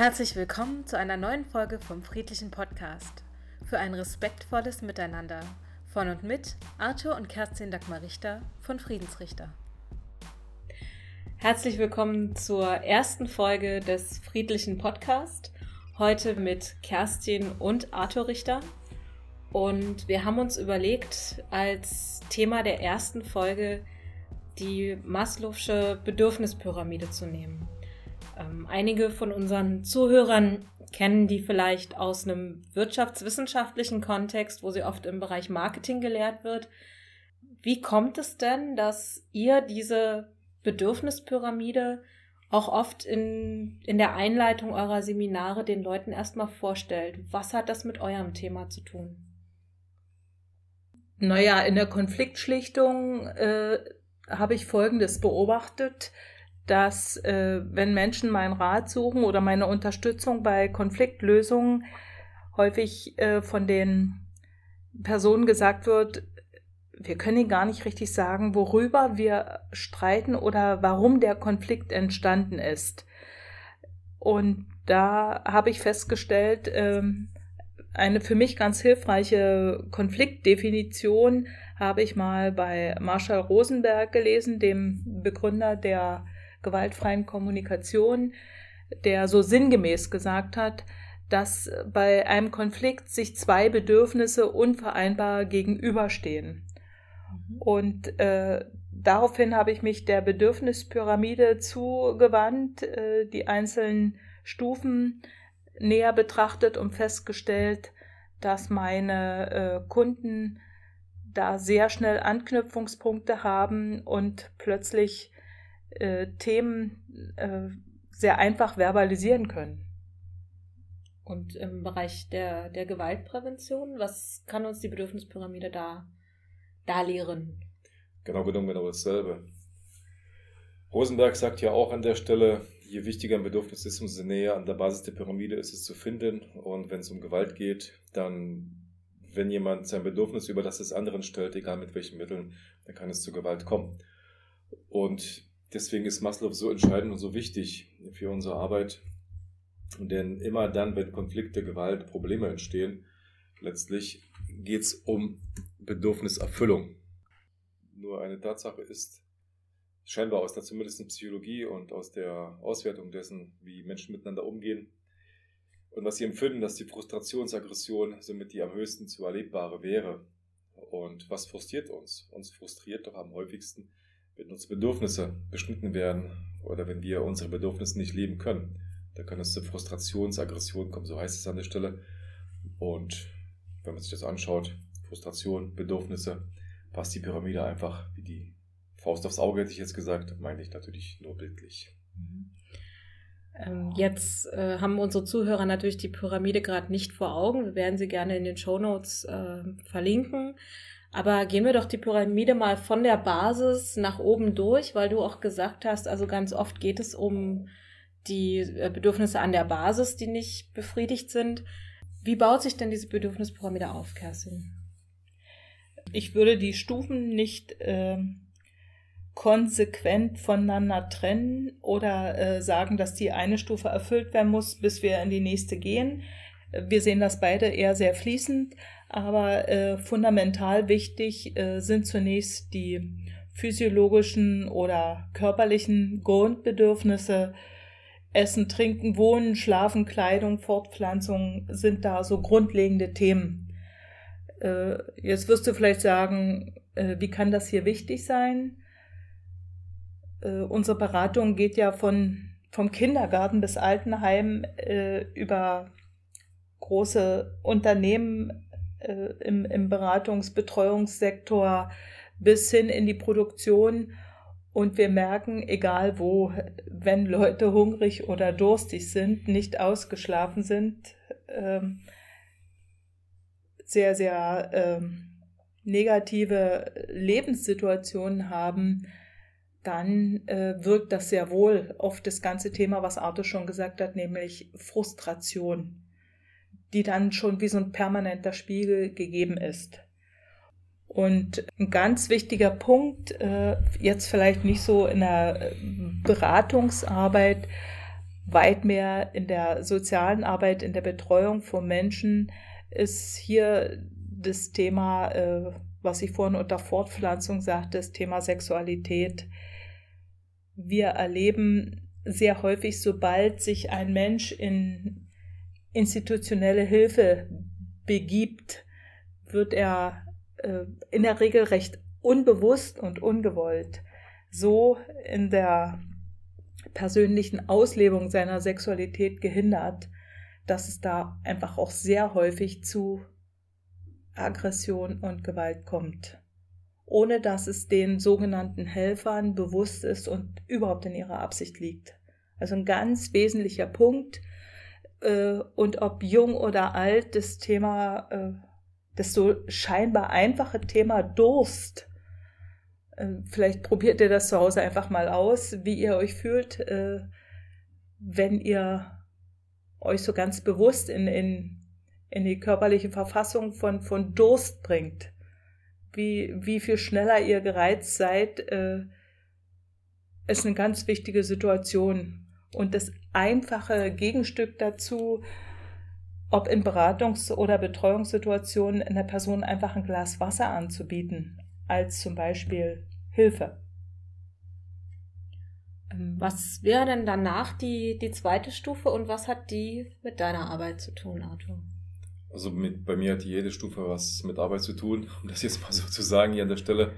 Herzlich willkommen zu einer neuen Folge vom Friedlichen Podcast. Für ein respektvolles Miteinander von und mit Arthur und Kerstin Dagmar Richter von Friedensrichter. Herzlich willkommen zur ersten Folge des Friedlichen Podcast. Heute mit Kerstin und Arthur Richter. Und wir haben uns überlegt, als Thema der ersten Folge die Maslow'sche Bedürfnispyramide zu nehmen. Ähm, einige von unseren Zuhörern kennen die vielleicht aus einem wirtschaftswissenschaftlichen Kontext, wo sie oft im Bereich Marketing gelehrt wird. Wie kommt es denn, dass ihr diese Bedürfnispyramide auch oft in, in der Einleitung eurer Seminare den Leuten erstmal vorstellt? Was hat das mit eurem Thema zu tun? Naja, in der Konfliktschlichtung äh, habe ich Folgendes beobachtet dass äh, wenn Menschen meinen Rat suchen oder meine Unterstützung bei Konfliktlösungen, häufig äh, von den Personen gesagt wird, wir können ihnen gar nicht richtig sagen, worüber wir streiten oder warum der Konflikt entstanden ist. Und da habe ich festgestellt, ähm, eine für mich ganz hilfreiche Konfliktdefinition habe ich mal bei Marshall Rosenberg gelesen, dem Begründer der gewaltfreien Kommunikation, der so sinngemäß gesagt hat, dass bei einem Konflikt sich zwei Bedürfnisse unvereinbar gegenüberstehen. Mhm. Und äh, daraufhin habe ich mich der Bedürfnispyramide zugewandt, äh, die einzelnen Stufen näher betrachtet und festgestellt, dass meine äh, Kunden da sehr schnell Anknüpfungspunkte haben und plötzlich äh, Themen äh, sehr einfach verbalisieren können. Und im Bereich der, der Gewaltprävention, was kann uns die Bedürfnispyramide da, da lehren? Genau genommen genau dasselbe. Rosenberg sagt ja auch an der Stelle, je wichtiger ein Bedürfnis ist, umso näher an der Basis der Pyramide ist es zu finden. Und wenn es um Gewalt geht, dann, wenn jemand sein Bedürfnis über das des anderen stellt, egal mit welchen Mitteln, dann kann es zu Gewalt kommen. Und Deswegen ist Maslow so entscheidend und so wichtig für unsere Arbeit. Denn immer dann, wenn Konflikte, Gewalt, Probleme entstehen, letztlich geht es um Bedürfniserfüllung. Nur eine Tatsache ist, scheinbar aus der zumindest Psychologie und aus der Auswertung dessen, wie Menschen miteinander umgehen und was sie empfinden, dass die Frustrationsaggression somit die am höchsten zu erlebbare wäre. Und was frustriert uns? Uns frustriert doch am häufigsten, wenn unsere Bedürfnisse beschnitten werden oder wenn wir unsere Bedürfnisse nicht leben können, dann kann es zu Frustrationsaggression kommen, so heißt es an der Stelle. Und wenn man sich das anschaut, Frustration, Bedürfnisse, passt die Pyramide einfach wie die Faust aufs Auge, hätte ich jetzt gesagt, meine ich natürlich nur bildlich. Mhm. Ähm, jetzt äh, haben unsere Zuhörer natürlich die Pyramide gerade nicht vor Augen. Wir werden sie gerne in den Show Notes äh, verlinken. Aber gehen wir doch die Pyramide mal von der Basis nach oben durch, weil du auch gesagt hast, also ganz oft geht es um die äh, Bedürfnisse an der Basis, die nicht befriedigt sind. Wie baut sich denn diese Bedürfnispyramide auf, Kerstin? Ich würde die Stufen nicht äh, konsequent voneinander trennen oder äh, sagen, dass die eine Stufe erfüllt werden muss, bis wir in die nächste gehen. Wir sehen das beide eher sehr fließend, aber äh, fundamental wichtig äh, sind zunächst die physiologischen oder körperlichen Grundbedürfnisse. Essen, Trinken, Wohnen, Schlafen, Kleidung, Fortpflanzung sind da so grundlegende Themen. Äh, jetzt wirst du vielleicht sagen, äh, wie kann das hier wichtig sein? Äh, unsere Beratung geht ja von, vom Kindergarten bis Altenheim äh, über große Unternehmen äh, im, im Beratungsbetreuungssektor bis hin in die Produktion. Und wir merken, egal wo, wenn Leute hungrig oder durstig sind, nicht ausgeschlafen sind, ähm, sehr, sehr ähm, negative Lebenssituationen haben, dann äh, wirkt das sehr wohl auf das ganze Thema, was Arthur schon gesagt hat, nämlich Frustration die dann schon wie so ein permanenter Spiegel gegeben ist. Und ein ganz wichtiger Punkt, äh, jetzt vielleicht nicht so in der Beratungsarbeit, weit mehr in der sozialen Arbeit, in der Betreuung von Menschen ist hier das Thema, äh, was ich vorhin unter Fortpflanzung sagte, das Thema Sexualität. Wir erleben sehr häufig, sobald sich ein Mensch in institutionelle Hilfe begibt, wird er äh, in der Regel recht unbewusst und ungewollt so in der persönlichen Auslebung seiner Sexualität gehindert, dass es da einfach auch sehr häufig zu Aggression und Gewalt kommt, ohne dass es den sogenannten Helfern bewusst ist und überhaupt in ihrer Absicht liegt. Also ein ganz wesentlicher Punkt. Äh, und ob jung oder alt, das Thema, äh, das so scheinbar einfache Thema Durst äh, vielleicht probiert ihr das zu Hause einfach mal aus, wie ihr euch fühlt, äh, wenn ihr euch so ganz bewusst in, in, in die körperliche Verfassung von, von Durst bringt. Wie, wie viel schneller ihr gereizt seid, äh, ist eine ganz wichtige Situation. Und das einfache Gegenstück dazu, ob in Beratungs- oder Betreuungssituationen einer Person einfach ein Glas Wasser anzubieten, als zum Beispiel Hilfe. Ähm, was wäre denn danach die, die zweite Stufe und was hat die mit deiner Arbeit zu tun, Arthur? Also mit, bei mir hat jede Stufe was mit Arbeit zu tun, um das jetzt mal so zu sagen hier an der Stelle.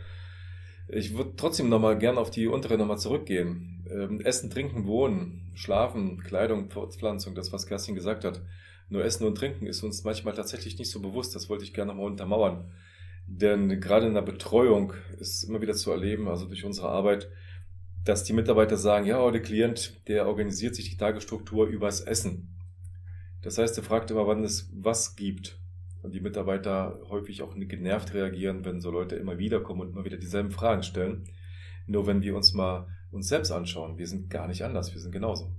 Ich würde trotzdem nochmal gerne auf die untere nochmal zurückgehen. Ähm, Essen, Trinken, Wohnen, Schlafen, Kleidung, Fortpflanzung, das, was Kerstin gesagt hat. Nur Essen und Trinken ist uns manchmal tatsächlich nicht so bewusst. Das wollte ich gerne nochmal untermauern. Denn gerade in der Betreuung ist immer wieder zu erleben, also durch unsere Arbeit, dass die Mitarbeiter sagen, ja, der Klient, der organisiert sich die Tagesstruktur übers Essen. Das heißt, er fragt immer, wann es was gibt. Und die Mitarbeiter häufig auch genervt reagieren, wenn so Leute immer wieder kommen und immer wieder dieselben Fragen stellen. Nur wenn wir uns mal uns selbst anschauen, wir sind gar nicht anders, wir sind genauso.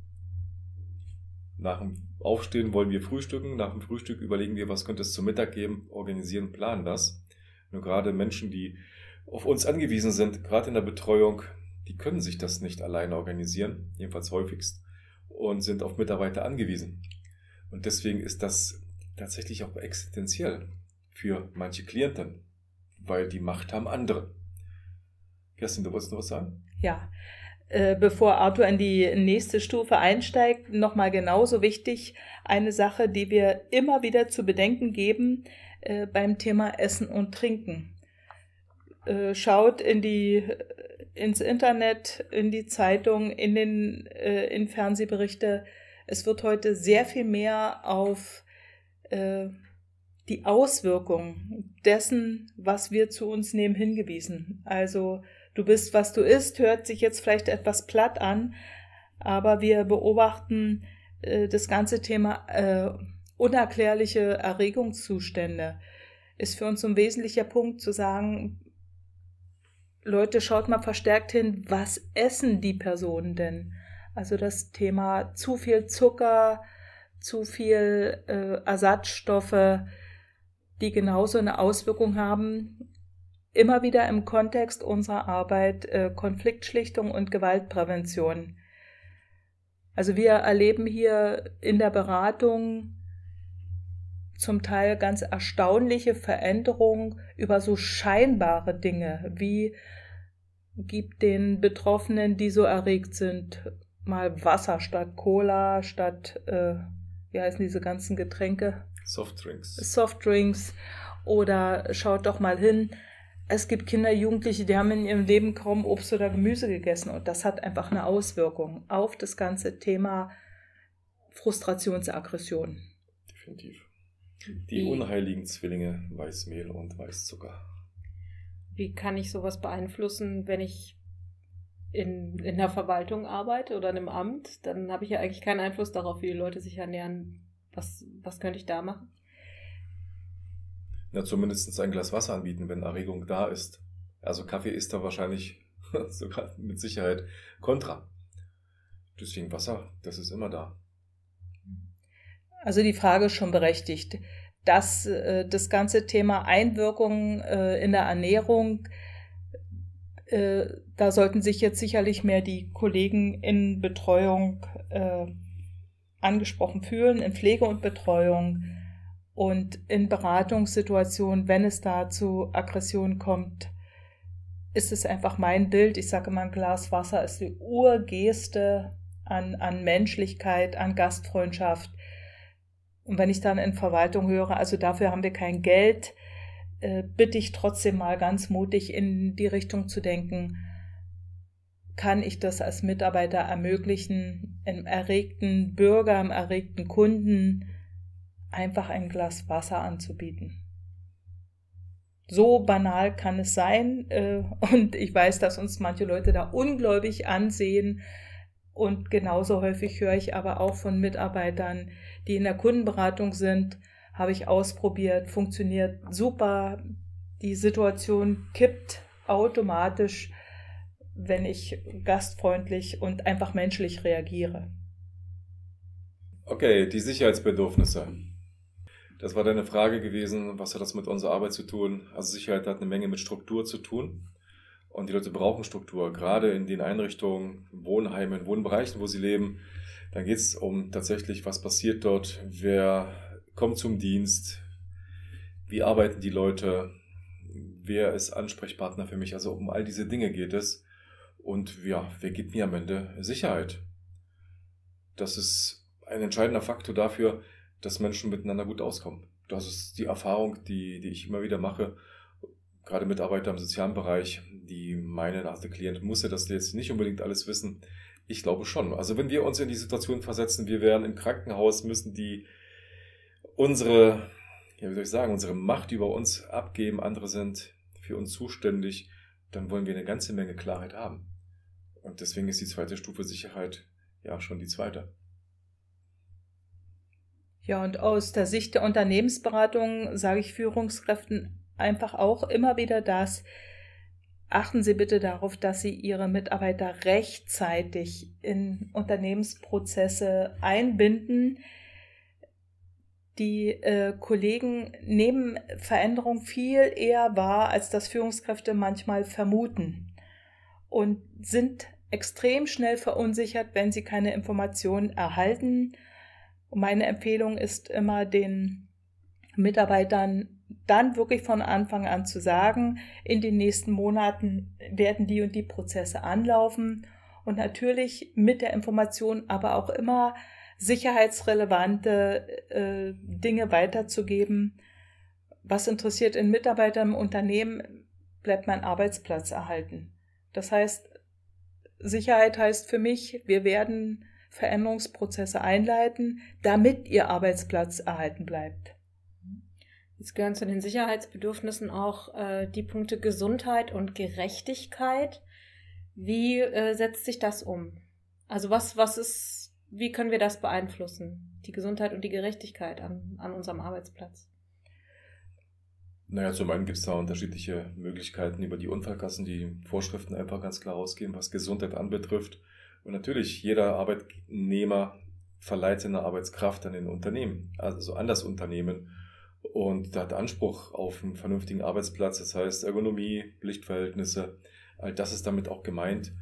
Nach dem Aufstehen wollen wir frühstücken, nach dem Frühstück überlegen wir, was könnte es zum Mittag geben, organisieren, planen das. Nur gerade Menschen, die auf uns angewiesen sind, gerade in der Betreuung, die können sich das nicht alleine organisieren, jedenfalls häufigst, und sind auf Mitarbeiter angewiesen. Und deswegen ist das tatsächlich auch existenziell für manche Klienten, weil die Macht haben andere. Kerstin, du wolltest noch was sagen? Ja, äh, bevor Arthur in die nächste Stufe einsteigt, nochmal genauso wichtig, eine Sache, die wir immer wieder zu bedenken geben, äh, beim Thema Essen und Trinken. Äh, schaut in die, ins Internet, in die Zeitung, in den äh, in Fernsehberichte. Es wird heute sehr viel mehr auf äh, die Auswirkungen dessen, was wir zu uns nehmen, hingewiesen. Also du bist, was du isst, hört sich jetzt vielleicht etwas platt an, aber wir beobachten äh, das ganze Thema äh, unerklärliche Erregungszustände ist für uns ein wesentlicher Punkt zu sagen, Leute, schaut mal verstärkt hin, was essen die Personen denn? Also das Thema zu viel Zucker, zu viel äh, Ersatzstoffe, die genauso eine Auswirkung haben, immer wieder im Kontext unserer Arbeit äh, Konfliktschlichtung und Gewaltprävention. Also wir erleben hier in der Beratung zum Teil ganz erstaunliche Veränderungen über so scheinbare Dinge, wie gibt den Betroffenen, die so erregt sind, mal Wasser statt Cola, statt, äh, wie heißen diese ganzen Getränke? Softdrinks. Softdrinks. Oder schaut doch mal hin. Es gibt Kinder, Jugendliche, die haben in ihrem Leben kaum Obst oder Gemüse gegessen. Und das hat einfach eine Auswirkung auf das ganze Thema Frustrationsaggression. Definitiv. Die unheiligen Zwillinge Weißmehl und Weißzucker. Wie kann ich sowas beeinflussen, wenn ich in, in der Verwaltung arbeite oder in einem Amt? Dann habe ich ja eigentlich keinen Einfluss darauf, wie die Leute sich ernähren. Was, was könnte ich da machen? Na, zumindest ein Glas Wasser anbieten, wenn Erregung da ist. Also Kaffee ist da wahrscheinlich sogar mit Sicherheit kontra. Deswegen Wasser, das ist immer da. Also die Frage ist schon berechtigt, dass äh, das ganze Thema Einwirkung äh, in der Ernährung, äh, da sollten sich jetzt sicherlich mehr die Kollegen in Betreuung äh, angesprochen fühlen in Pflege und Betreuung und in Beratungssituationen, wenn es da zu Aggressionen kommt, ist es einfach mein Bild. Ich sage immer, ein Glas Wasser ist die Urgeste an, an Menschlichkeit, an Gastfreundschaft. Und wenn ich dann in Verwaltung höre, also dafür haben wir kein Geld, äh, bitte ich trotzdem mal ganz mutig in die Richtung zu denken, kann ich das als Mitarbeiter ermöglichen, im erregten Bürger, im erregten Kunden einfach ein Glas Wasser anzubieten. So banal kann es sein äh, und ich weiß, dass uns manche Leute da ungläubig ansehen und genauso häufig höre ich aber auch von Mitarbeitern, die in der Kundenberatung sind, habe ich ausprobiert, funktioniert super, die Situation kippt automatisch wenn ich gastfreundlich und einfach menschlich reagiere. Okay, die Sicherheitsbedürfnisse. Das war deine Frage gewesen, was hat das mit unserer Arbeit zu tun? Also Sicherheit hat eine Menge mit Struktur zu tun. Und die Leute brauchen Struktur, gerade in den Einrichtungen, Wohnheimen, Wohnbereichen, wo sie leben. Da geht es um tatsächlich, was passiert dort, wer kommt zum Dienst, wie arbeiten die Leute, wer ist Ansprechpartner für mich. Also um all diese Dinge geht es. Und ja, wer gibt mir am Ende Sicherheit? Das ist ein entscheidender Faktor dafür, dass Menschen miteinander gut auskommen. Das ist die Erfahrung, die, die ich immer wieder mache. Gerade Mitarbeiter im sozialen Bereich, die meinen, ach, der Klient muss ja das jetzt nicht unbedingt alles wissen. Ich glaube schon. Also wenn wir uns in die Situation versetzen, wir wären im Krankenhaus, müssen die unsere, ja, wie soll ich sagen, unsere Macht über uns abgeben, andere sind für uns zuständig, dann wollen wir eine ganze Menge Klarheit haben. Und deswegen ist die zweite Stufe Sicherheit ja schon die zweite. Ja, und aus der Sicht der Unternehmensberatung sage ich Führungskräften einfach auch immer wieder das, achten Sie bitte darauf, dass Sie Ihre Mitarbeiter rechtzeitig in Unternehmensprozesse einbinden. Die äh, Kollegen nehmen Veränderung viel eher wahr, als das Führungskräfte manchmal vermuten und sind extrem schnell verunsichert, wenn sie keine Informationen erhalten. Und meine Empfehlung ist immer den Mitarbeitern dann wirklich von Anfang an zu sagen, in den nächsten Monaten werden die und die Prozesse anlaufen und natürlich mit der Information aber auch immer sicherheitsrelevante äh, Dinge weiterzugeben. Was interessiert in Mitarbeitern im Unternehmen, bleibt mein Arbeitsplatz erhalten. Das heißt, Sicherheit heißt für mich, wir werden Veränderungsprozesse einleiten, damit Ihr Arbeitsplatz erhalten bleibt. Jetzt gehören zu den Sicherheitsbedürfnissen auch äh, die Punkte Gesundheit und Gerechtigkeit. Wie äh, setzt sich das um? Also was, was ist, wie können wir das beeinflussen? Die Gesundheit und die Gerechtigkeit an, an unserem Arbeitsplatz? Naja, zum einen gibt es da unterschiedliche Möglichkeiten über die Unfallkassen, die Vorschriften einfach ganz klar ausgeben, was Gesundheit anbetrifft. Und natürlich, jeder Arbeitnehmer verleiht seine Arbeitskraft an den Unternehmen, also an das Unternehmen und hat Anspruch auf einen vernünftigen Arbeitsplatz, das heißt Ergonomie, Lichtverhältnisse, all das ist damit auch gemeint.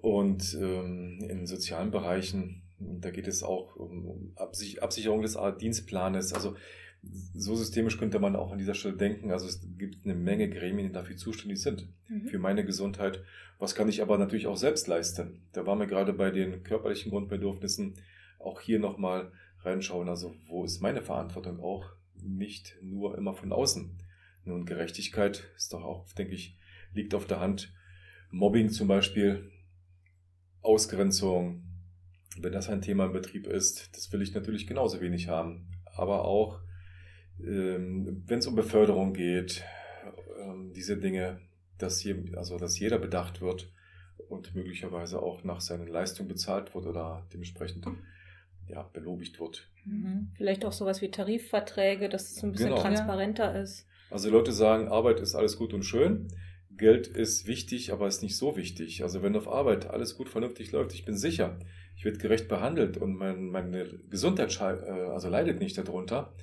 Und ähm, in sozialen Bereichen, da geht es auch um Absicherung des Dienstplanes, also so systemisch könnte man auch an dieser Stelle denken. Also es gibt eine Menge Gremien, die dafür zuständig sind, mhm. für meine Gesundheit. Was kann ich aber natürlich auch selbst leisten? Da waren wir gerade bei den körperlichen Grundbedürfnissen. Auch hier nochmal reinschauen. Also wo ist meine Verantwortung auch? Nicht nur immer von außen. Nun, Gerechtigkeit ist doch auch, denke ich, liegt auf der Hand. Mobbing zum Beispiel, Ausgrenzung, wenn das ein Thema im Betrieb ist, das will ich natürlich genauso wenig haben. Aber auch ähm, wenn es um Beförderung geht, ähm, diese Dinge, dass, hier, also dass jeder bedacht wird und möglicherweise auch nach seinen Leistungen bezahlt wird oder dementsprechend ja, belobigt wird. Mhm. Vielleicht auch sowas wie Tarifverträge, dass es ein bisschen genau. transparenter ist. Also Leute sagen, Arbeit ist alles gut und schön. Geld ist wichtig, aber ist nicht so wichtig. Also wenn auf Arbeit alles gut vernünftig läuft, ich bin sicher, ich werde gerecht behandelt und mein, meine Gesundheit äh, also leidet nicht darunter,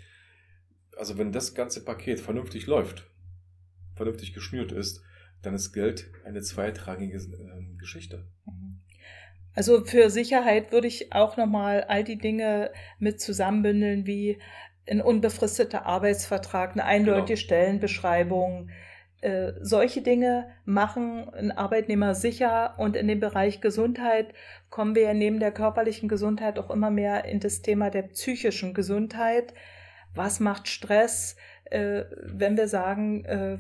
also wenn das ganze Paket vernünftig läuft, vernünftig geschnürt ist, dann ist Geld eine zweitrangige äh, Geschichte. Mhm. Also für Sicherheit würde ich auch nochmal all die Dinge mit zusammenbündeln, wie ein unbefristeter Arbeitsvertrag, eine eindeutige genau. Stellenbeschreibung. Äh, solche Dinge machen einen Arbeitnehmer sicher und in den Bereich Gesundheit kommen wir ja neben der körperlichen Gesundheit auch immer mehr in das Thema der psychischen Gesundheit. Was macht Stress, äh, wenn wir sagen, äh,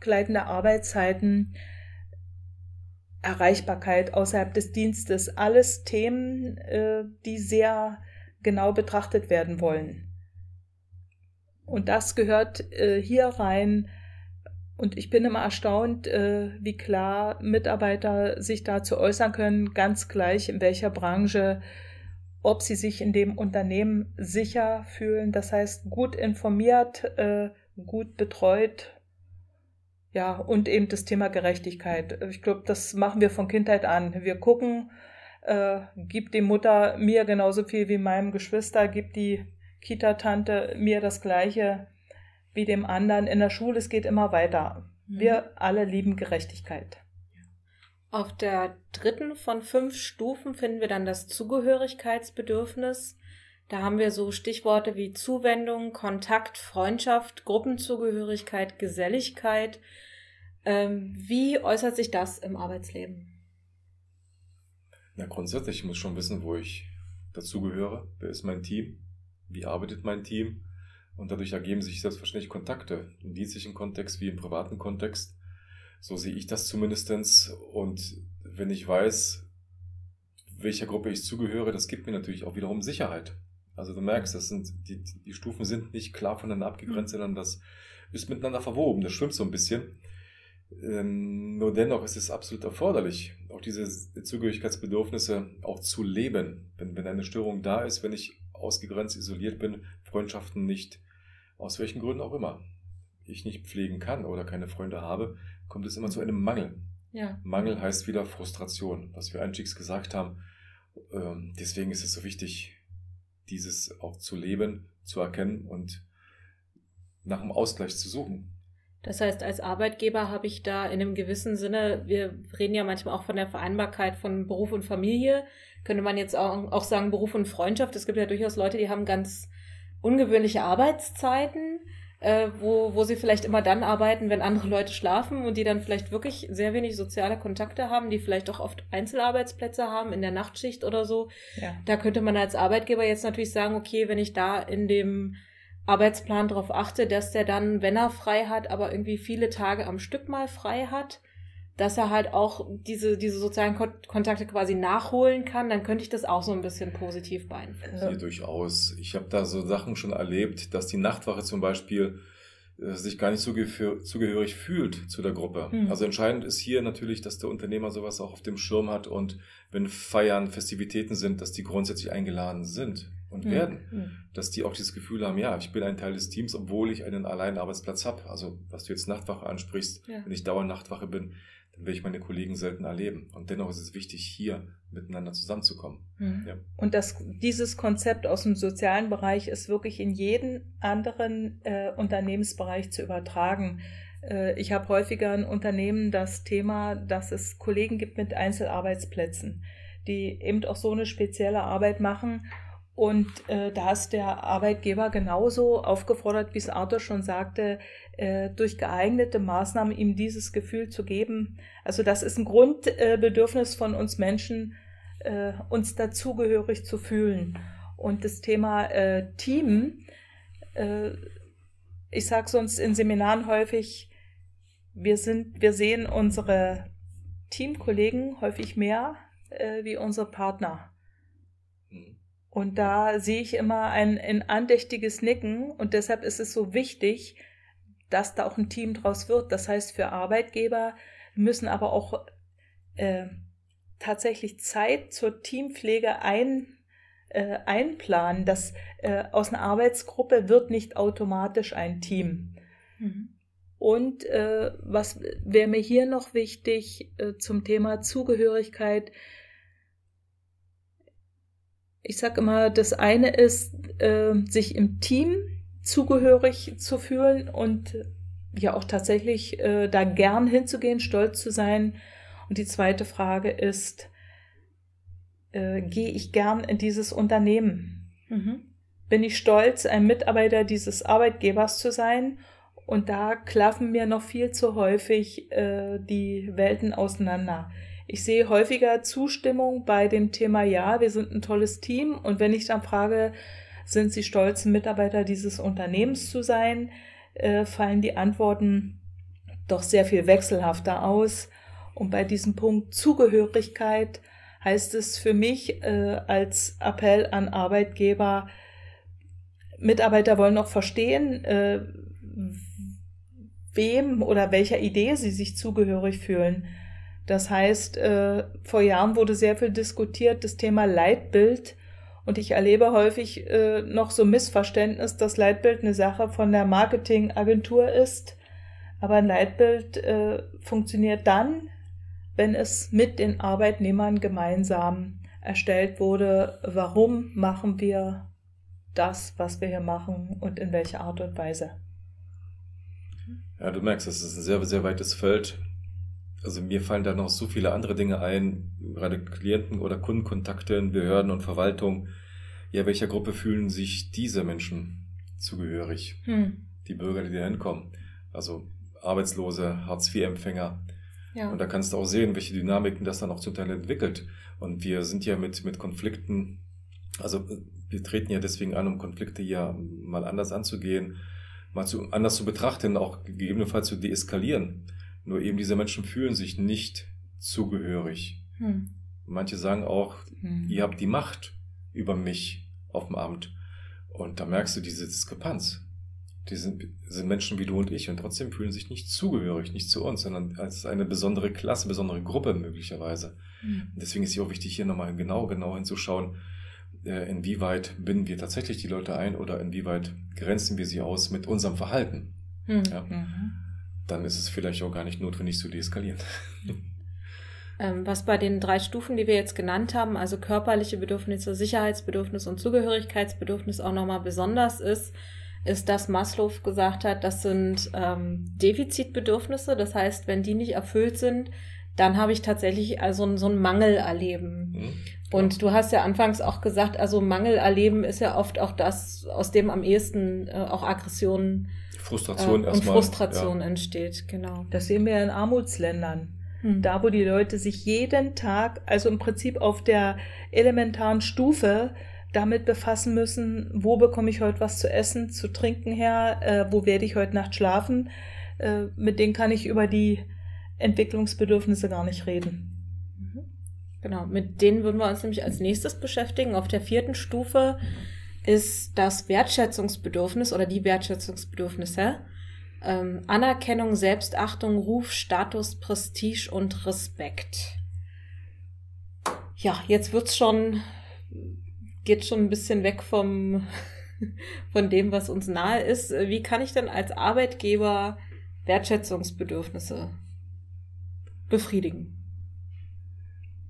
gleitende Arbeitszeiten, Erreichbarkeit außerhalb des Dienstes, alles Themen, äh, die sehr genau betrachtet werden wollen. Und das gehört äh, hier rein. Und ich bin immer erstaunt, äh, wie klar Mitarbeiter sich dazu äußern können, ganz gleich in welcher Branche, ob sie sich in dem Unternehmen sicher fühlen. Das heißt, gut informiert, äh, gut betreut ja, und eben das Thema Gerechtigkeit. Ich glaube, das machen wir von Kindheit an. Wir gucken, äh, gibt die Mutter mir genauso viel wie meinem Geschwister, gibt die Kita-Tante mir das Gleiche wie dem anderen. In der Schule, es geht immer weiter. Mhm. Wir alle lieben Gerechtigkeit. Auf der dritten von fünf Stufen finden wir dann das Zugehörigkeitsbedürfnis. Da haben wir so Stichworte wie Zuwendung, Kontakt, Freundschaft, Gruppenzugehörigkeit, Geselligkeit. Ähm, wie äußert sich das im Arbeitsleben? Na, grundsätzlich ich muss schon wissen, wo ich dazugehöre. Wer ist mein Team? Wie arbeitet mein Team? Und dadurch ergeben sich selbstverständlich Kontakte im dienstlichen Kontext wie im privaten Kontext. So sehe ich das zumindestens. Und wenn ich weiß, welcher Gruppe ich zugehöre, das gibt mir natürlich auch wiederum Sicherheit. Also du merkst, das sind, die, die Stufen sind nicht klar voneinander abgegrenzt, mhm. sondern das ist miteinander verwoben, das schwimmt so ein bisschen. Ähm, nur dennoch ist es absolut erforderlich, auch diese Zugehörigkeitsbedürfnisse auch zu leben. Wenn, wenn eine Störung da ist, wenn ich ausgegrenzt, isoliert bin, Freundschaften nicht, aus welchen Gründen auch immer, ich nicht pflegen kann oder keine Freunde habe, kommt es immer zu einem Mangel. Ja. Mangel heißt wieder Frustration, was wir einstiegs gesagt haben. Ähm, deswegen ist es so wichtig, dieses auch zu leben, zu erkennen und nach einem Ausgleich zu suchen. Das heißt, als Arbeitgeber habe ich da in einem gewissen Sinne, wir reden ja manchmal auch von der Vereinbarkeit von Beruf und Familie, könnte man jetzt auch, auch sagen Beruf und Freundschaft. Es gibt ja durchaus Leute, die haben ganz ungewöhnliche Arbeitszeiten, äh, wo, wo sie vielleicht immer dann arbeiten, wenn andere Leute schlafen und die dann vielleicht wirklich sehr wenig soziale Kontakte haben, die vielleicht auch oft Einzelarbeitsplätze haben in der Nachtschicht oder so. Ja. Da könnte man als Arbeitgeber jetzt natürlich sagen, okay, wenn ich da in dem Arbeitsplan darauf achte, dass der dann, wenn er frei hat, aber irgendwie viele Tage am Stück mal frei hat, dass er halt auch diese, diese sozialen Kontakte quasi nachholen kann, dann könnte ich das auch so ein bisschen positiv beeinflussen. Ja, durchaus. Ich habe da so Sachen schon erlebt, dass die Nachtwache zum Beispiel äh, sich gar nicht so zugehörig fühlt zu der Gruppe. Mhm. Also entscheidend ist hier natürlich, dass der Unternehmer sowas auch auf dem Schirm hat und wenn Feiern, Festivitäten sind, dass die grundsätzlich eingeladen sind und mhm. werden. Mhm. Dass die auch dieses Gefühl haben, ja, ich bin ein Teil des Teams, obwohl ich einen alleinen Arbeitsplatz habe. Also was du jetzt Nachtwache ansprichst, ja. wenn ich dauernd Nachtwache bin, dann will ich meine Kollegen selten erleben. Und dennoch ist es wichtig, hier miteinander zusammenzukommen. Mhm. Ja. Und das, dieses Konzept aus dem sozialen Bereich ist wirklich in jeden anderen äh, Unternehmensbereich zu übertragen. Äh, ich habe häufiger ein Unternehmen das Thema, dass es Kollegen gibt mit Einzelarbeitsplätzen, die eben auch so eine spezielle Arbeit machen. Und äh, da ist der Arbeitgeber genauso aufgefordert, wie es Arthur schon sagte, äh, durch geeignete Maßnahmen ihm dieses Gefühl zu geben. Also das ist ein Grundbedürfnis von uns Menschen, äh, uns dazugehörig zu fühlen. Und das Thema äh, Team, äh, ich sage sonst in Seminaren häufig, wir sind, wir sehen unsere Teamkollegen häufig mehr äh, wie unsere Partner. Und da sehe ich immer ein, ein andächtiges Nicken und deshalb ist es so wichtig, dass da auch ein Team draus wird. Das heißt, für Arbeitgeber müssen aber auch äh, tatsächlich Zeit zur Teampflege ein, äh, einplanen. dass äh, aus einer Arbeitsgruppe wird nicht automatisch ein Team. Mhm. Und äh, was wäre mir hier noch wichtig äh, zum Thema Zugehörigkeit? Ich sage immer, das eine ist, äh, sich im Team zugehörig zu fühlen und ja auch tatsächlich äh, da gern hinzugehen, stolz zu sein. Und die zweite Frage ist, äh, gehe ich gern in dieses Unternehmen. Mhm. Bin ich stolz, ein Mitarbeiter dieses Arbeitgebers zu sein? Und da klaffen mir noch viel zu häufig äh, die Welten auseinander. Ich sehe häufiger Zustimmung bei dem Thema, ja, wir sind ein tolles Team. Und wenn ich dann frage, sind Sie stolz, Mitarbeiter dieses Unternehmens zu sein, äh, fallen die Antworten doch sehr viel wechselhafter aus. Und bei diesem Punkt Zugehörigkeit heißt es für mich äh, als Appell an Arbeitgeber, Mitarbeiter wollen auch verstehen, äh, wem oder welcher Idee sie sich zugehörig fühlen. Das heißt, äh, vor Jahren wurde sehr viel diskutiert, das Thema Leitbild. Und ich erlebe häufig äh, noch so Missverständnis, dass Leitbild eine Sache von der Marketingagentur ist. Aber ein Leitbild äh, funktioniert dann, wenn es mit den Arbeitnehmern gemeinsam erstellt wurde. Warum machen wir das, was wir hier machen und in welcher Art und Weise? Ja, du merkst, das ist ein sehr, sehr weites Feld. Also mir fallen da noch so viele andere Dinge ein, gerade Klienten- oder Kundenkontakte in Behörden und Verwaltung. Ja, welcher Gruppe fühlen sich diese Menschen zugehörig? Hm. Die Bürger, die da hinkommen. Also Arbeitslose, Hartz-IV-Empfänger. Ja. Und da kannst du auch sehen, welche Dynamiken das dann auch zum Teil entwickelt. Und wir sind ja mit, mit Konflikten, also wir treten ja deswegen an, um Konflikte ja mal anders anzugehen mal zu, anders zu betrachten, auch gegebenenfalls zu deeskalieren. Nur eben diese Menschen fühlen sich nicht zugehörig. Hm. Manche sagen auch, hm. ihr habt die Macht über mich auf dem Amt. Und da merkst du diese Diskrepanz. Die sind, sind Menschen wie du und ich und trotzdem fühlen sich nicht zugehörig, nicht zu uns, sondern als eine besondere Klasse, besondere Gruppe möglicherweise. Mhm. Deswegen ist es auch wichtig, hier nochmal genau, genau hinzuschauen, äh, inwieweit binden wir tatsächlich die Leute ein oder inwieweit grenzen wir sie aus mit unserem Verhalten. Mhm. Ja? Mhm. Dann ist es vielleicht auch gar nicht notwendig zu deeskalieren. Ähm, was bei den drei Stufen, die wir jetzt genannt haben, also körperliche Bedürfnisse, Sicherheitsbedürfnis und Zugehörigkeitsbedürfnis auch nochmal besonders ist, ist, dass Maslow gesagt hat, das sind ähm, Defizitbedürfnisse. Das heißt, wenn die nicht erfüllt sind, dann habe ich tatsächlich also so ein Mangel erleben. Mhm. Und du hast ja anfangs auch gesagt, also Mangel erleben ist ja oft auch das, aus dem am ehesten äh, auch Aggressionen Frustration äh, und Frustration ja. entsteht, genau. Das sehen wir in Armutsländern. Hm. Da, wo die Leute sich jeden Tag, also im Prinzip auf der elementaren Stufe, damit befassen müssen, wo bekomme ich heute was zu essen, zu trinken her, äh, wo werde ich heute Nacht schlafen, äh, mit denen kann ich über die Entwicklungsbedürfnisse gar nicht reden. Mhm. Genau, mit denen würden wir uns nämlich als nächstes beschäftigen. Auf der vierten Stufe ist das Wertschätzungsbedürfnis oder die Wertschätzungsbedürfnisse. Ähm, Anerkennung, Selbstachtung, Ruf, Status, Prestige und Respekt. Ja, jetzt wird's schon, geht schon ein bisschen weg vom, von dem, was uns nahe ist. Wie kann ich denn als Arbeitgeber Wertschätzungsbedürfnisse befriedigen.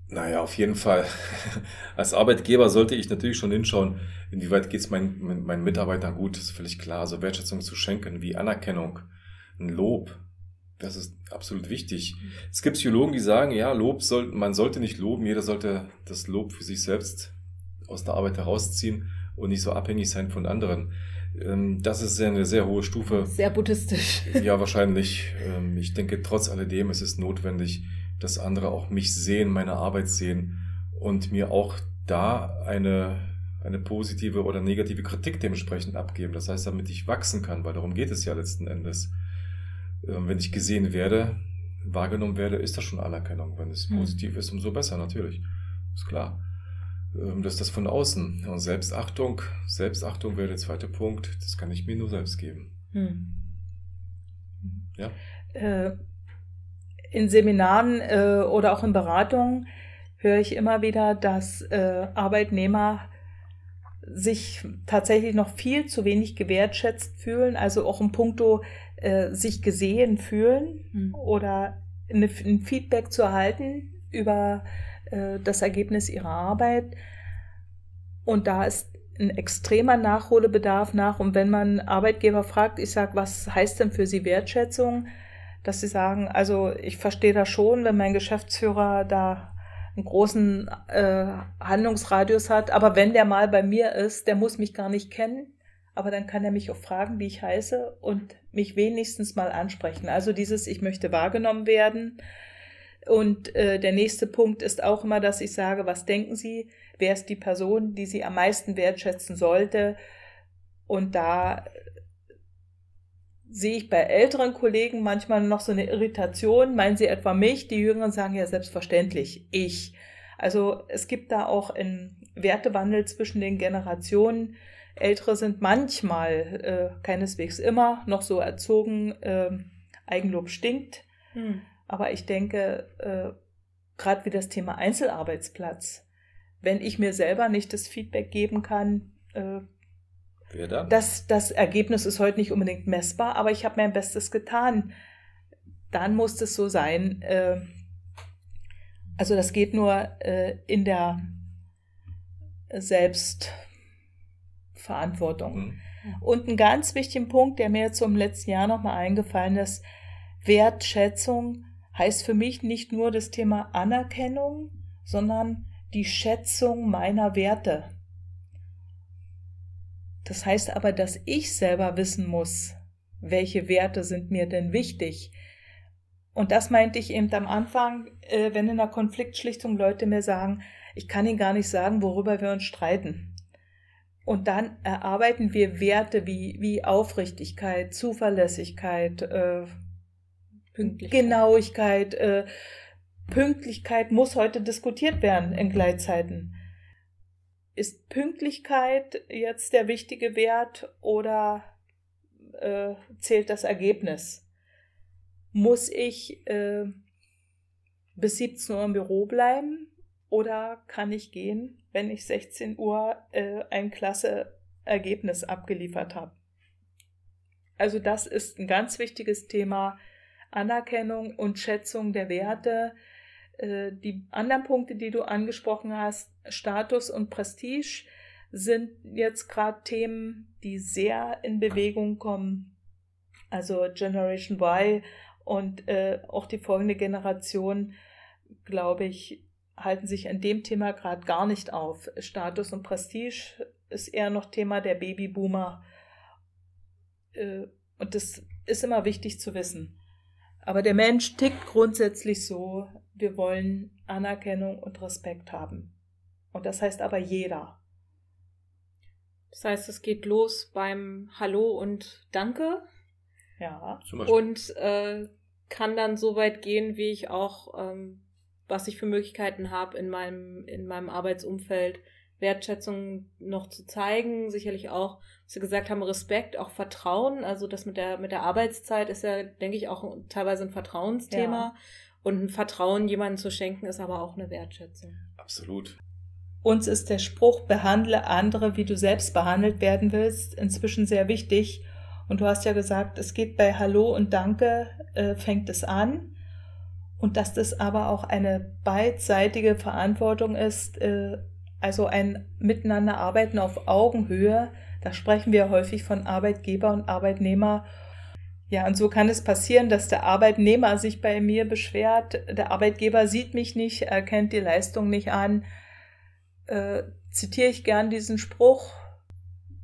Naja, auf jeden Fall. Als Arbeitgeber sollte ich natürlich schon hinschauen, inwieweit geht es meinen, meinen Mitarbeitern gut, das ist völlig klar. Also Wertschätzung zu schenken, wie Anerkennung, ein Lob, das ist absolut wichtig. Es gibt Psychologen, die sagen, ja, Lob soll, man sollte nicht loben, jeder sollte das Lob für sich selbst aus der Arbeit herausziehen und nicht so abhängig sein von anderen. Ähm, das ist eine sehr hohe Stufe. Sehr buddhistisch. Ja, wahrscheinlich. Ähm, ich denke, trotz alledem ist es notwendig, dass andere auch mich sehen, meine Arbeit sehen und mir auch da eine, eine positive oder negative Kritik dementsprechend abgeben. Das heißt, damit ich wachsen kann, weil darum geht es ja letzten Endes. Ähm, wenn ich gesehen werde, wahrgenommen werde, ist das schon Anerkennung. Wenn es hm. positiv ist, umso besser, natürlich. Ist klar. Ähm, das ist das von außen. Und Selbstachtung, Selbstachtung wäre der zweite Punkt. Das kann ich mir nur selbst geben. Hm. Ja. Äh, in Seminaren äh, oder auch in Beratungen höre ich immer wieder, dass äh, Arbeitnehmer sich tatsächlich noch viel zu wenig gewertschätzt fühlen, also auch im Punkto äh, sich gesehen fühlen mhm. oder eine, ein Feedback zu erhalten über äh, das Ergebnis ihrer Arbeit. Und da ist ein extremer Nachholbedarf nach. Und wenn man Arbeitgeber fragt, ich sage, was heißt denn für Sie Wertschätzung? Dass sie sagen, also ich verstehe das schon, wenn mein Geschäftsführer da einen großen äh, Handlungsradius hat. Aber wenn der mal bei mir ist, der muss mich gar nicht kennen. Aber dann kann er mich auch fragen, wie ich heiße und mich wenigstens mal ansprechen. Also dieses, ich möchte wahrgenommen werden. Und äh, der nächste Punkt ist auch immer, dass ich sage, was denken Sie? Wer ist die Person, die Sie am meisten wertschätzen sollte? Und da sehe ich bei älteren Kollegen manchmal noch so eine Irritation. Meinen Sie etwa mich? Die Jüngeren sagen ja selbstverständlich ich. Also es gibt da auch einen Wertewandel zwischen den Generationen. Ältere sind manchmal, äh, keineswegs immer, noch so erzogen, äh, Eigenlob stinkt. Hm. Aber ich denke, äh, gerade wie das Thema Einzelarbeitsplatz, wenn ich mir selber nicht das Feedback geben kann, dann? Das, das Ergebnis ist heute nicht unbedingt messbar, aber ich habe mein Bestes getan. Dann muss es so sein. Äh, also das geht nur äh, in der Selbstverantwortung. Mhm. Und ein ganz wichtiger Punkt, der mir zum letzten Jahr nochmal eingefallen ist, Wertschätzung heißt für mich nicht nur das Thema Anerkennung, sondern die Schätzung meiner Werte. Das heißt aber, dass ich selber wissen muss, welche Werte sind mir denn wichtig. Und das meinte ich eben am Anfang, äh, wenn in der Konfliktschlichtung Leute mir sagen, ich kann Ihnen gar nicht sagen, worüber wir uns streiten. Und dann erarbeiten wir Werte wie, wie Aufrichtigkeit, Zuverlässigkeit, äh, Genauigkeit, äh, Pünktlichkeit muss heute diskutiert werden in Gleitzeiten. Ist Pünktlichkeit jetzt der wichtige Wert oder äh, zählt das Ergebnis? Muss ich äh, bis 17 Uhr im Büro bleiben oder kann ich gehen, wenn ich 16 Uhr äh, ein klasse Ergebnis abgeliefert habe? Also das ist ein ganz wichtiges Thema. Anerkennung und Schätzung der Werte, äh, die anderen Punkte, die du angesprochen hast, Status und Prestige, sind jetzt gerade Themen, die sehr in Bewegung kommen. Also Generation Y und äh, auch die folgende Generation, glaube ich, halten sich an dem Thema gerade gar nicht auf. Status und Prestige ist eher noch Thema der Babyboomer. Äh, und das ist immer wichtig zu wissen. Aber der Mensch tickt grundsätzlich so, wir wollen Anerkennung und Respekt haben. Und das heißt aber jeder. Das heißt, es geht los beim Hallo und Danke. Ja. Und äh, kann dann so weit gehen, wie ich auch, ähm, was ich für Möglichkeiten habe in meinem, in meinem Arbeitsumfeld, Wertschätzung noch zu zeigen, sicherlich auch, was Sie gesagt haben, Respekt, auch Vertrauen. Also das mit der, mit der Arbeitszeit ist ja, denke ich, auch teilweise ein Vertrauensthema. Ja. Und ein Vertrauen jemandem zu schenken, ist aber auch eine Wertschätzung. Absolut. Uns ist der Spruch, behandle andere, wie du selbst behandelt werden willst, inzwischen sehr wichtig. Und du hast ja gesagt, es geht bei Hallo und Danke, äh, fängt es an. Und dass das aber auch eine beidseitige Verantwortung ist, äh, also ein Miteinander arbeiten auf Augenhöhe. Da sprechen wir häufig von Arbeitgeber und Arbeitnehmer. Ja, und so kann es passieren, dass der Arbeitnehmer sich bei mir beschwert. Der Arbeitgeber sieht mich nicht, erkennt die Leistung nicht an. Äh, zitiere ich gern diesen Spruch,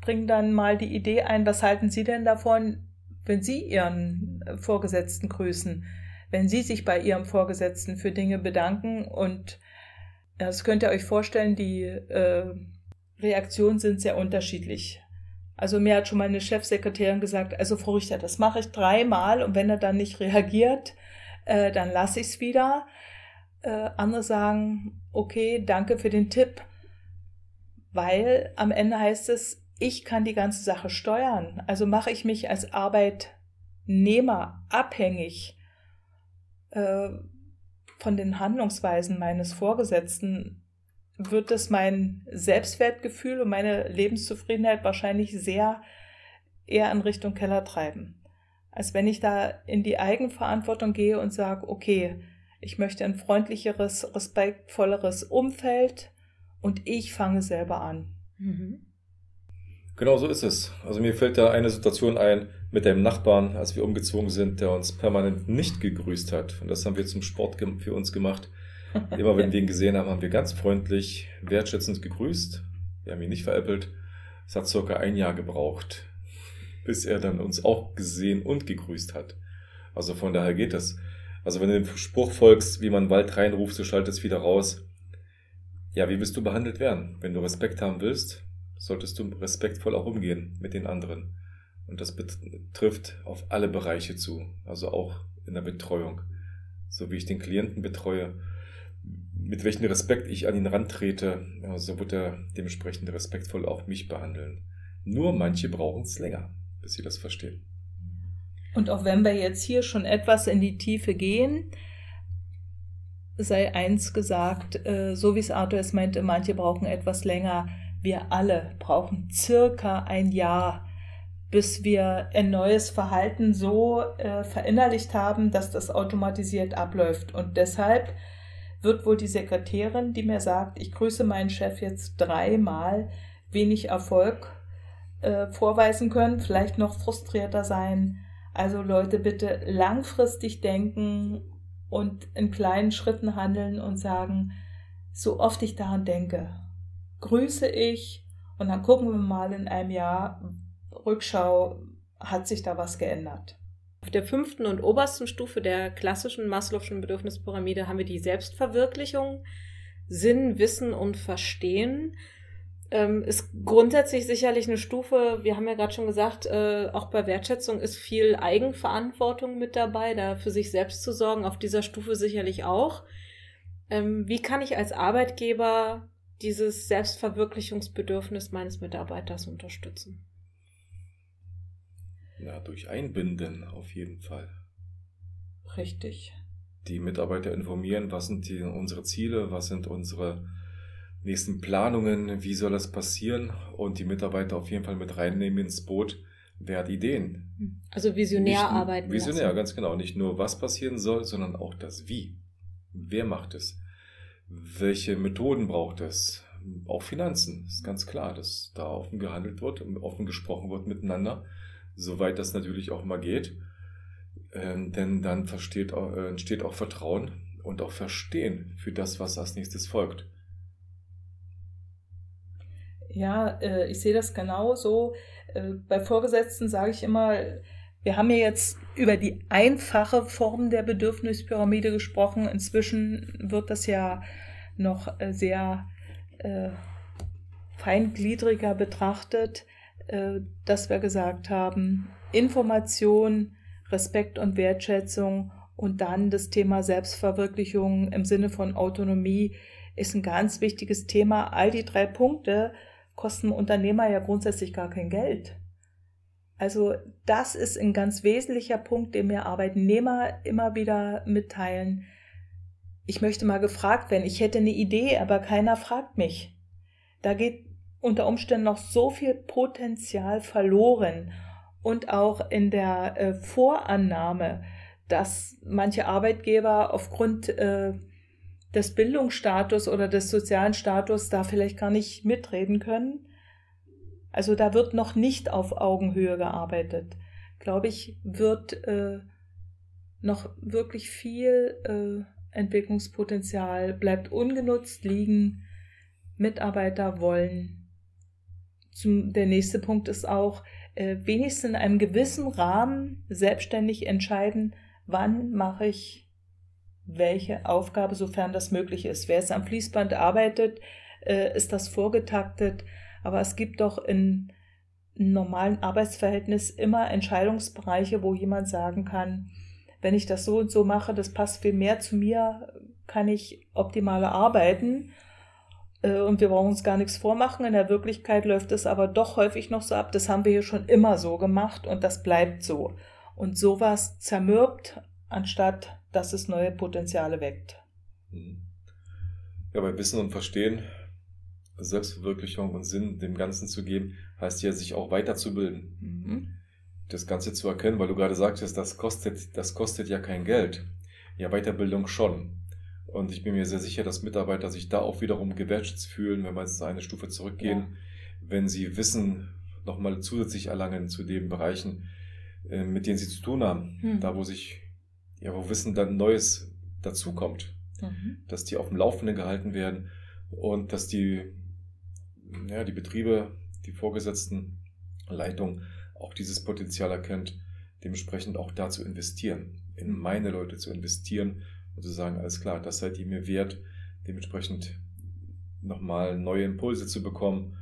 bringe dann mal die Idee ein, was halten Sie denn davon, wenn Sie Ihren Vorgesetzten grüßen, wenn Sie sich bei Ihrem Vorgesetzten für Dinge bedanken und das könnt ihr euch vorstellen, die äh, Reaktionen sind sehr unterschiedlich. Also mir hat schon meine Chefsekretärin gesagt, also Frau Richter, das mache ich dreimal und wenn er dann nicht reagiert, äh, dann lasse ich es wieder. Äh, andere sagen, okay, danke für den Tipp, weil am Ende heißt es, ich kann die ganze Sache steuern. Also mache ich mich als Arbeitnehmer abhängig. Äh, von den Handlungsweisen meines Vorgesetzten wird es mein Selbstwertgefühl und meine Lebenszufriedenheit wahrscheinlich sehr eher in Richtung Keller treiben. Als wenn ich da in die Eigenverantwortung gehe und sage, okay, ich möchte ein freundlicheres, respektvolleres Umfeld und ich fange selber an. Mhm. Genau so ist es. Also mir fällt da eine Situation ein mit dem Nachbarn, als wir umgezogen sind, der uns permanent nicht gegrüßt hat. Und das haben wir zum Sport für uns gemacht. Immer wenn wir ihn gesehen haben, haben wir ganz freundlich, wertschätzend gegrüßt. Wir haben ihn nicht veräppelt. Es hat circa ein Jahr gebraucht, bis er dann uns auch gesehen und gegrüßt hat. Also von daher geht das. Also wenn du dem Spruch folgst, wie man Wald reinruft, so schaltet wieder raus. Ja, wie willst du behandelt werden? Wenn du Respekt haben willst, solltest du respektvoll auch umgehen mit den anderen. Und das betrifft auf alle Bereiche zu, also auch in der Betreuung. So wie ich den Klienten betreue, mit welchem Respekt ich an ihn rantrete, so wird er dementsprechend respektvoll auch mich behandeln. Nur manche brauchen es länger, bis sie das verstehen. Und auch wenn wir jetzt hier schon etwas in die Tiefe gehen, sei eins gesagt, äh, so wie es Arthur es meinte, manche brauchen etwas länger. Wir alle brauchen circa ein Jahr, bis wir ein neues Verhalten so äh, verinnerlicht haben, dass das automatisiert abläuft. Und deshalb wird wohl die Sekretärin, die mir sagt, ich grüße meinen Chef jetzt dreimal, wenig Erfolg äh, vorweisen können, vielleicht noch frustrierter sein. Also Leute, bitte langfristig denken und in kleinen Schritten handeln und sagen, so oft ich daran denke, grüße ich und dann gucken wir mal in einem Jahr Rückschau, hat sich da was geändert. Auf der fünften und obersten Stufe der klassischen Maslow'schen Bedürfnispyramide haben wir die Selbstverwirklichung, Sinn, Wissen und Verstehen. Ähm, ist grundsätzlich sicherlich eine Stufe, wir haben ja gerade schon gesagt, äh, auch bei Wertschätzung ist viel Eigenverantwortung mit dabei, da für sich selbst zu sorgen, auf dieser Stufe sicherlich auch. Ähm, wie kann ich als Arbeitgeber dieses Selbstverwirklichungsbedürfnis meines Mitarbeiters unterstützen? Ja, durch Einbinden auf jeden Fall. Richtig. Die Mitarbeiter informieren, was sind die, unsere Ziele, was sind unsere nächsten Planungen, wie soll das passieren und die Mitarbeiter auf jeden Fall mit reinnehmen ins Boot. Wer hat Ideen? Also visionär Nicht, arbeiten. Visionär, lassen. ganz genau. Nicht nur was passieren soll, sondern auch das Wie. Wer macht es? Welche Methoden braucht es? Auch Finanzen, ist ganz klar, dass da offen gehandelt wird, offen gesprochen wird miteinander soweit das natürlich auch mal geht. Ähm, denn dann versteht, äh, entsteht auch Vertrauen und auch Verstehen für das, was als nächstes folgt. Ja, äh, ich sehe das genauso. Äh, bei Vorgesetzten sage ich immer, wir haben ja jetzt über die einfache Form der Bedürfnispyramide gesprochen. Inzwischen wird das ja noch äh, sehr feingliedriger betrachtet. Dass wir gesagt haben, Information, Respekt und Wertschätzung und dann das Thema Selbstverwirklichung im Sinne von Autonomie ist ein ganz wichtiges Thema. All die drei Punkte kosten Unternehmer ja grundsätzlich gar kein Geld. Also das ist ein ganz wesentlicher Punkt, den mir Arbeitnehmer immer wieder mitteilen. Ich möchte mal gefragt werden, ich hätte eine Idee, aber keiner fragt mich. Da geht unter Umständen noch so viel Potenzial verloren und auch in der äh, Vorannahme, dass manche Arbeitgeber aufgrund äh, des Bildungsstatus oder des sozialen Status da vielleicht gar nicht mitreden können. Also da wird noch nicht auf Augenhöhe gearbeitet. Glaube ich, wird äh, noch wirklich viel äh, Entwicklungspotenzial bleibt ungenutzt liegen. Mitarbeiter wollen zum, der nächste Punkt ist auch, äh, wenigstens in einem gewissen Rahmen selbstständig entscheiden, wann mache ich welche Aufgabe, sofern das möglich ist. Wer es am Fließband arbeitet, äh, ist das vorgetaktet, aber es gibt doch in normalen Arbeitsverhältnis immer Entscheidungsbereiche, wo jemand sagen kann, wenn ich das so und so mache, das passt viel mehr zu mir, kann ich optimaler arbeiten äh, und wir brauchen uns gar nichts vormachen. In der Wirklichkeit läuft es aber doch häufig noch so ab. Das haben wir hier schon immer so gemacht und das bleibt so. Und sowas zermürbt, anstatt dass es neue Potenziale weckt. Mhm. Ja, bei Wissen und Verstehen, Selbstverwirklichung und Sinn dem Ganzen zu geben, heißt ja, sich auch weiterzubilden. Mhm. Das Ganze zu erkennen, weil du gerade sagtest, das kostet, das kostet ja kein Geld. Ja, Weiterbildung schon. Und ich bin mir sehr sicher, dass Mitarbeiter sich da auch wiederum gewertschätzt fühlen, wenn wir jetzt eine Stufe zurückgehen, ja. wenn sie Wissen nochmal zusätzlich erlangen zu den Bereichen, äh, mit denen sie zu tun haben. Hm. Da, wo sich, ja, wo Wissen dann Neues dazukommt. mhm. dass die auf dem Laufenden gehalten werden und dass die, ja, die Betriebe, die Vorgesetzten, Leitung auch dieses Potenzial erkennt, dementsprechend auch da zu investieren, in meine Leute zu investieren und zu sagen, alles klar, das seid ihr mir wert, dementsprechend nochmal neue Impulse zu bekommen,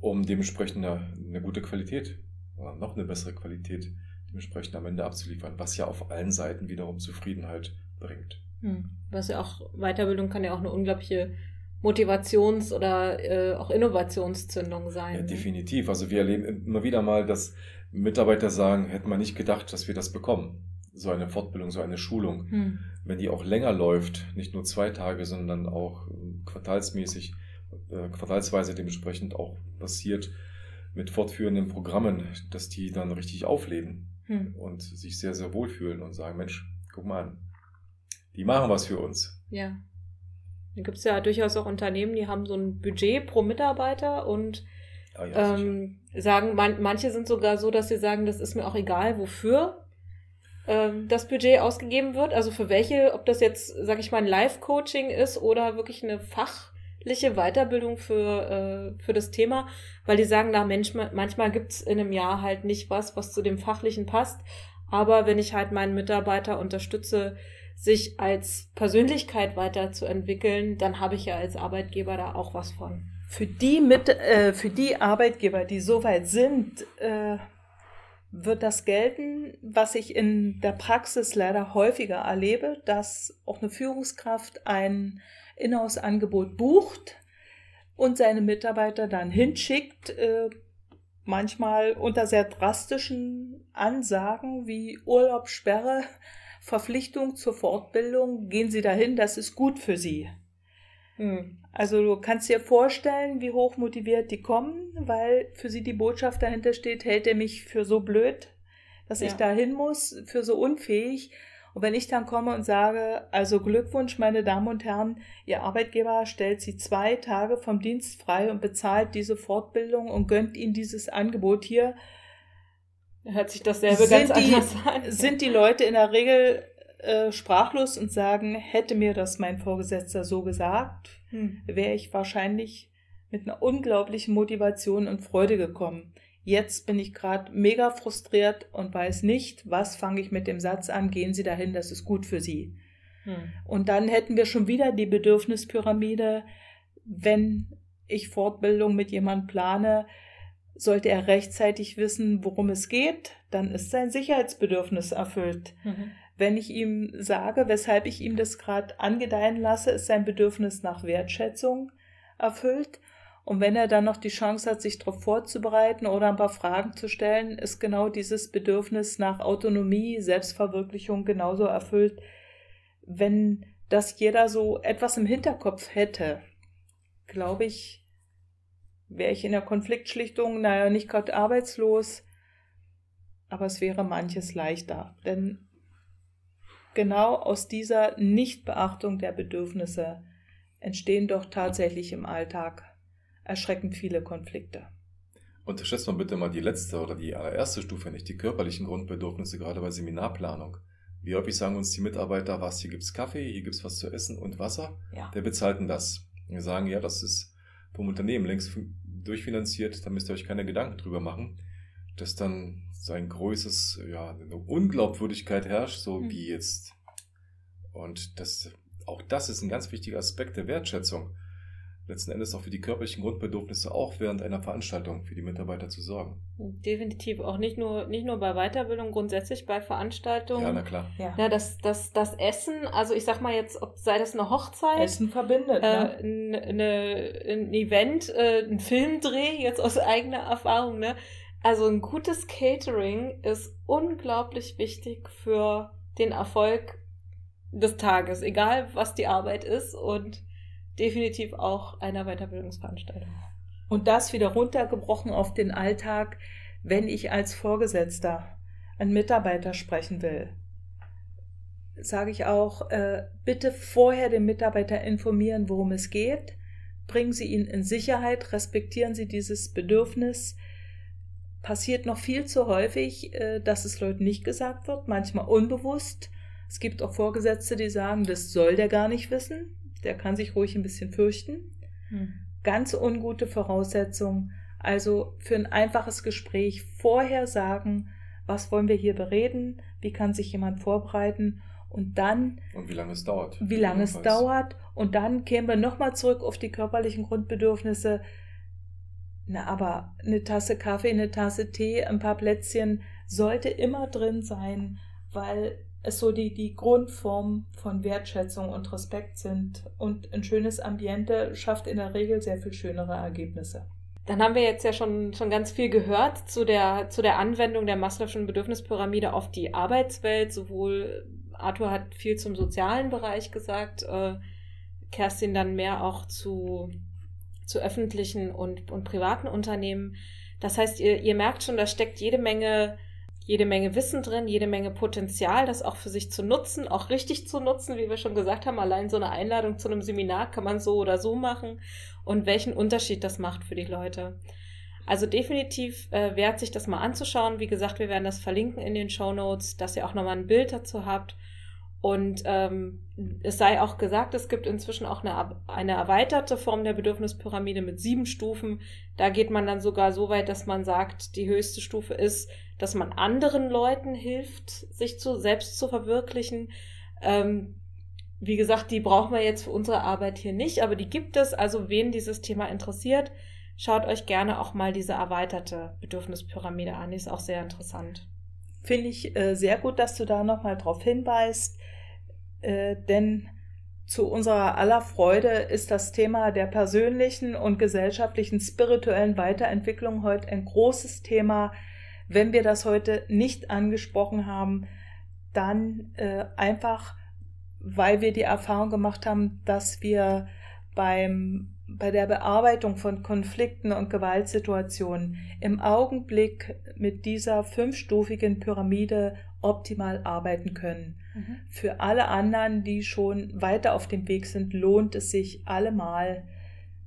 um dementsprechend eine, eine gute Qualität oder noch eine bessere Qualität dementsprechend am Ende abzuliefern, was ja auf allen Seiten wiederum Zufriedenheit bringt. Hm. Was ja auch, Weiterbildung kann ja auch eine unglaubliche Motivations- oder äh, auch Innovationszündung sein. Ja, ne? definitiv. Also wir erleben immer wieder mal, dass Mitarbeiter sagen, hätten wir nicht gedacht, dass wir das bekommen. So eine Fortbildung, so eine Schulung. Hm. Wenn die auch länger läuft, nicht nur zwei Tage, sondern auch quartalsmäßig, äh, quartalsweise dementsprechend auch passiert mit fortführenden Programmen, dass die dann richtig aufleben hm. und sich sehr, sehr wohlfühlen und sagen, Mensch, guck mal an, die machen was für uns. Ja. Da gibt es ja durchaus auch Unternehmen, die haben so ein Budget pro Mitarbeiter und ah, ja, ähm, sagen, man, manche sind sogar so, dass sie sagen, das ist mir auch egal, wofür ähm, das Budget ausgegeben wird. Also für welche, ob das jetzt, sag ich mal, ein Live-Coaching ist oder wirklich eine fachliche Weiterbildung für, äh, für das Thema, weil die sagen, da manchmal, manchmal gibt es in einem Jahr halt nicht was, was zu dem Fachlichen passt. Aber wenn ich halt meinen Mitarbeiter unterstütze, sich als Persönlichkeit weiterzuentwickeln, dann habe ich ja als Arbeitgeber da auch was von. Für die, mit, äh, für die Arbeitgeber, die so weit sind, äh, wird das gelten, was ich in der Praxis leider häufiger erlebe, dass auch eine Führungskraft ein Inhouse-Angebot bucht und seine Mitarbeiter dann hinschickt, äh, manchmal unter sehr drastischen Ansagen wie Urlaubssperre, Verpflichtung zur Fortbildung, gehen Sie dahin, das ist gut für Sie. Hm. Also du kannst dir vorstellen, wie hoch motiviert die kommen, weil für sie die Botschaft dahinter steht, hält er mich für so blöd, dass ja. ich dahin muss, für so unfähig. Und wenn ich dann komme und sage, also Glückwunsch, meine Damen und Herren, Ihr Arbeitgeber stellt Sie zwei Tage vom Dienst frei und bezahlt diese Fortbildung und gönnt Ihnen dieses Angebot hier, Hört sich dasselbe sind ganz die, anders an. Sind die Leute in der Regel äh, sprachlos und sagen, hätte mir das mein Vorgesetzter so gesagt, hm. wäre ich wahrscheinlich mit einer unglaublichen Motivation und Freude gekommen. Jetzt bin ich gerade mega frustriert und weiß nicht, was fange ich mit dem Satz an, gehen Sie dahin, das ist gut für Sie. Hm. Und dann hätten wir schon wieder die Bedürfnispyramide, wenn ich Fortbildung mit jemandem plane, sollte er rechtzeitig wissen, worum es geht, dann ist sein Sicherheitsbedürfnis erfüllt. Mhm. Wenn ich ihm sage, weshalb ich ihm das gerade angedeihen lasse, ist sein Bedürfnis nach Wertschätzung erfüllt. Und wenn er dann noch die Chance hat, sich darauf vorzubereiten oder ein paar Fragen zu stellen, ist genau dieses Bedürfnis nach Autonomie, Selbstverwirklichung genauso erfüllt. Wenn das jeder so etwas im Hinterkopf hätte, glaube ich, wäre ich in der Konfliktschlichtung, naja, nicht gerade arbeitslos, aber es wäre manches leichter. Denn genau aus dieser Nichtbeachtung der Bedürfnisse entstehen doch tatsächlich im Alltag erschreckend viele Konflikte. Unterschätzt man bitte mal die letzte oder die allererste Stufe nicht, die körperlichen Grundbedürfnisse, gerade bei Seminarplanung. Wie häufig sagen uns die Mitarbeiter, was, hier gibt es Kaffee, hier gibt es was zu essen und Wasser? Ja. Wer bezahlt denn das? Wir sagen, ja, das ist vom Unternehmen längst durchfinanziert, da müsst ihr euch keine Gedanken drüber machen, dass dann sein größtes, ja, eine Unglaubwürdigkeit herrscht, so mhm. wie jetzt. Und das, auch das ist ein ganz wichtiger Aspekt der Wertschätzung letzten Endes auch für die körperlichen Grundbedürfnisse auch während einer Veranstaltung für die Mitarbeiter zu sorgen. Definitiv auch nicht nur nicht nur bei Weiterbildung, grundsätzlich bei Veranstaltungen. Ja, na klar. Ja, ja das, das, das Essen, also ich sag mal jetzt, ob sei das eine Hochzeit, Essen verbindet, äh, ne? eine, ein Event, äh, ein Filmdreh, jetzt aus eigener Erfahrung, ne? Also ein gutes Catering ist unglaublich wichtig für den Erfolg des Tages, egal was die Arbeit ist und definitiv auch einer Weiterbildungsveranstaltung. Und das wieder runtergebrochen auf den Alltag, wenn ich als Vorgesetzter einen Mitarbeiter sprechen will, sage ich auch, äh, bitte vorher den Mitarbeiter informieren, worum es geht. Bringen Sie ihn in Sicherheit, respektieren Sie dieses Bedürfnis. Passiert noch viel zu häufig, äh, dass es Leuten nicht gesagt wird, manchmal unbewusst Es gibt auch Vorgesetzte, die sagen, das soll der gar nicht wissen. Der kann sich ruhig ein bisschen fürchten. Hm. Ganz ungute Voraussetzung. Also für ein einfaches Gespräch vorher sagen, was wollen wir hier bereden, wie kann sich jemand vorbereiten und dann. Und wie lange es dauert. Wie lange es dauert. Und dann kämen wir nochmal zurück auf die körperlichen Grundbedürfnisse. Na, aber eine Tasse Kaffee, eine Tasse Tee, ein paar Plätzchen sollte immer drin sein, weil es so die, die Grundform von Wertschätzung und Respekt sind. Und ein schönes Ambiente schafft in der Regel sehr viel schönere Ergebnisse. Dann haben wir jetzt ja schon, schon ganz viel gehört zu der, zu der Anwendung der Maslow'schen Bedürfnispyramide auf die Arbeitswelt. Sowohl Arthur hat viel zum sozialen Bereich gesagt, äh, Kerstin dann mehr auch zu, zu öffentlichen und, und privaten Unternehmen. Das heißt, ihr, ihr merkt schon, da steckt jede Menge jede Menge Wissen drin, jede Menge Potenzial, das auch für sich zu nutzen, auch richtig zu nutzen, wie wir schon gesagt haben. Allein so eine Einladung zu einem Seminar kann man so oder so machen und welchen Unterschied das macht für die Leute. Also definitiv äh, wert sich das mal anzuschauen. Wie gesagt, wir werden das verlinken in den Show Notes, dass ihr auch nochmal ein Bild dazu habt. Und ähm, es sei auch gesagt, es gibt inzwischen auch eine, eine erweiterte Form der Bedürfnispyramide mit sieben Stufen. Da geht man dann sogar so weit, dass man sagt, die höchste Stufe ist, dass man anderen Leuten hilft, sich zu, selbst zu verwirklichen. Ähm, wie gesagt, die brauchen wir jetzt für unsere Arbeit hier nicht, aber die gibt es. Also wen dieses Thema interessiert, schaut euch gerne auch mal diese erweiterte Bedürfnispyramide an. Die ist auch sehr interessant. Finde ich äh, sehr gut, dass du da nochmal drauf hinweist, äh, denn zu unserer aller Freude ist das Thema der persönlichen und gesellschaftlichen spirituellen Weiterentwicklung heute ein großes Thema. Wenn wir das heute nicht angesprochen haben, dann äh, einfach, weil wir die Erfahrung gemacht haben, dass wir beim bei der Bearbeitung von Konflikten und Gewaltsituationen im Augenblick mit dieser fünfstufigen Pyramide optimal arbeiten können. Mhm. Für alle anderen, die schon weiter auf dem Weg sind, lohnt es sich allemal,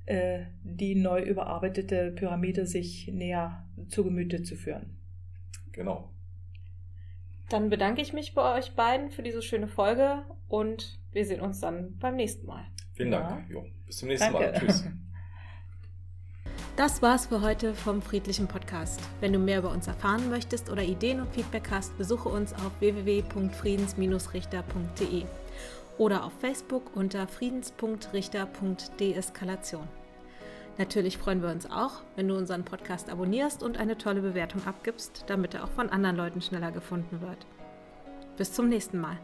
äh, die neu überarbeitete Pyramide sich näher zu Gemüte zu führen. Genau. Dann bedanke ich mich bei euch beiden für diese schöne Folge und wir sehen uns dann beim nächsten Mal. Vielen Dank. Ja. Jo, bis zum nächsten Danke. Mal. Tschüss. Das war's für heute vom Friedlichen Podcast. Wenn du mehr über uns erfahren möchtest oder Ideen und Feedback hast, besuche uns auf www.friedens-richter.de oder auf Facebook unter friedens.richter.deeskalation. Natürlich freuen wir uns auch, wenn du unseren Podcast abonnierst und eine tolle Bewertung abgibst, damit er auch von anderen Leuten schneller gefunden wird. Bis zum nächsten Mal.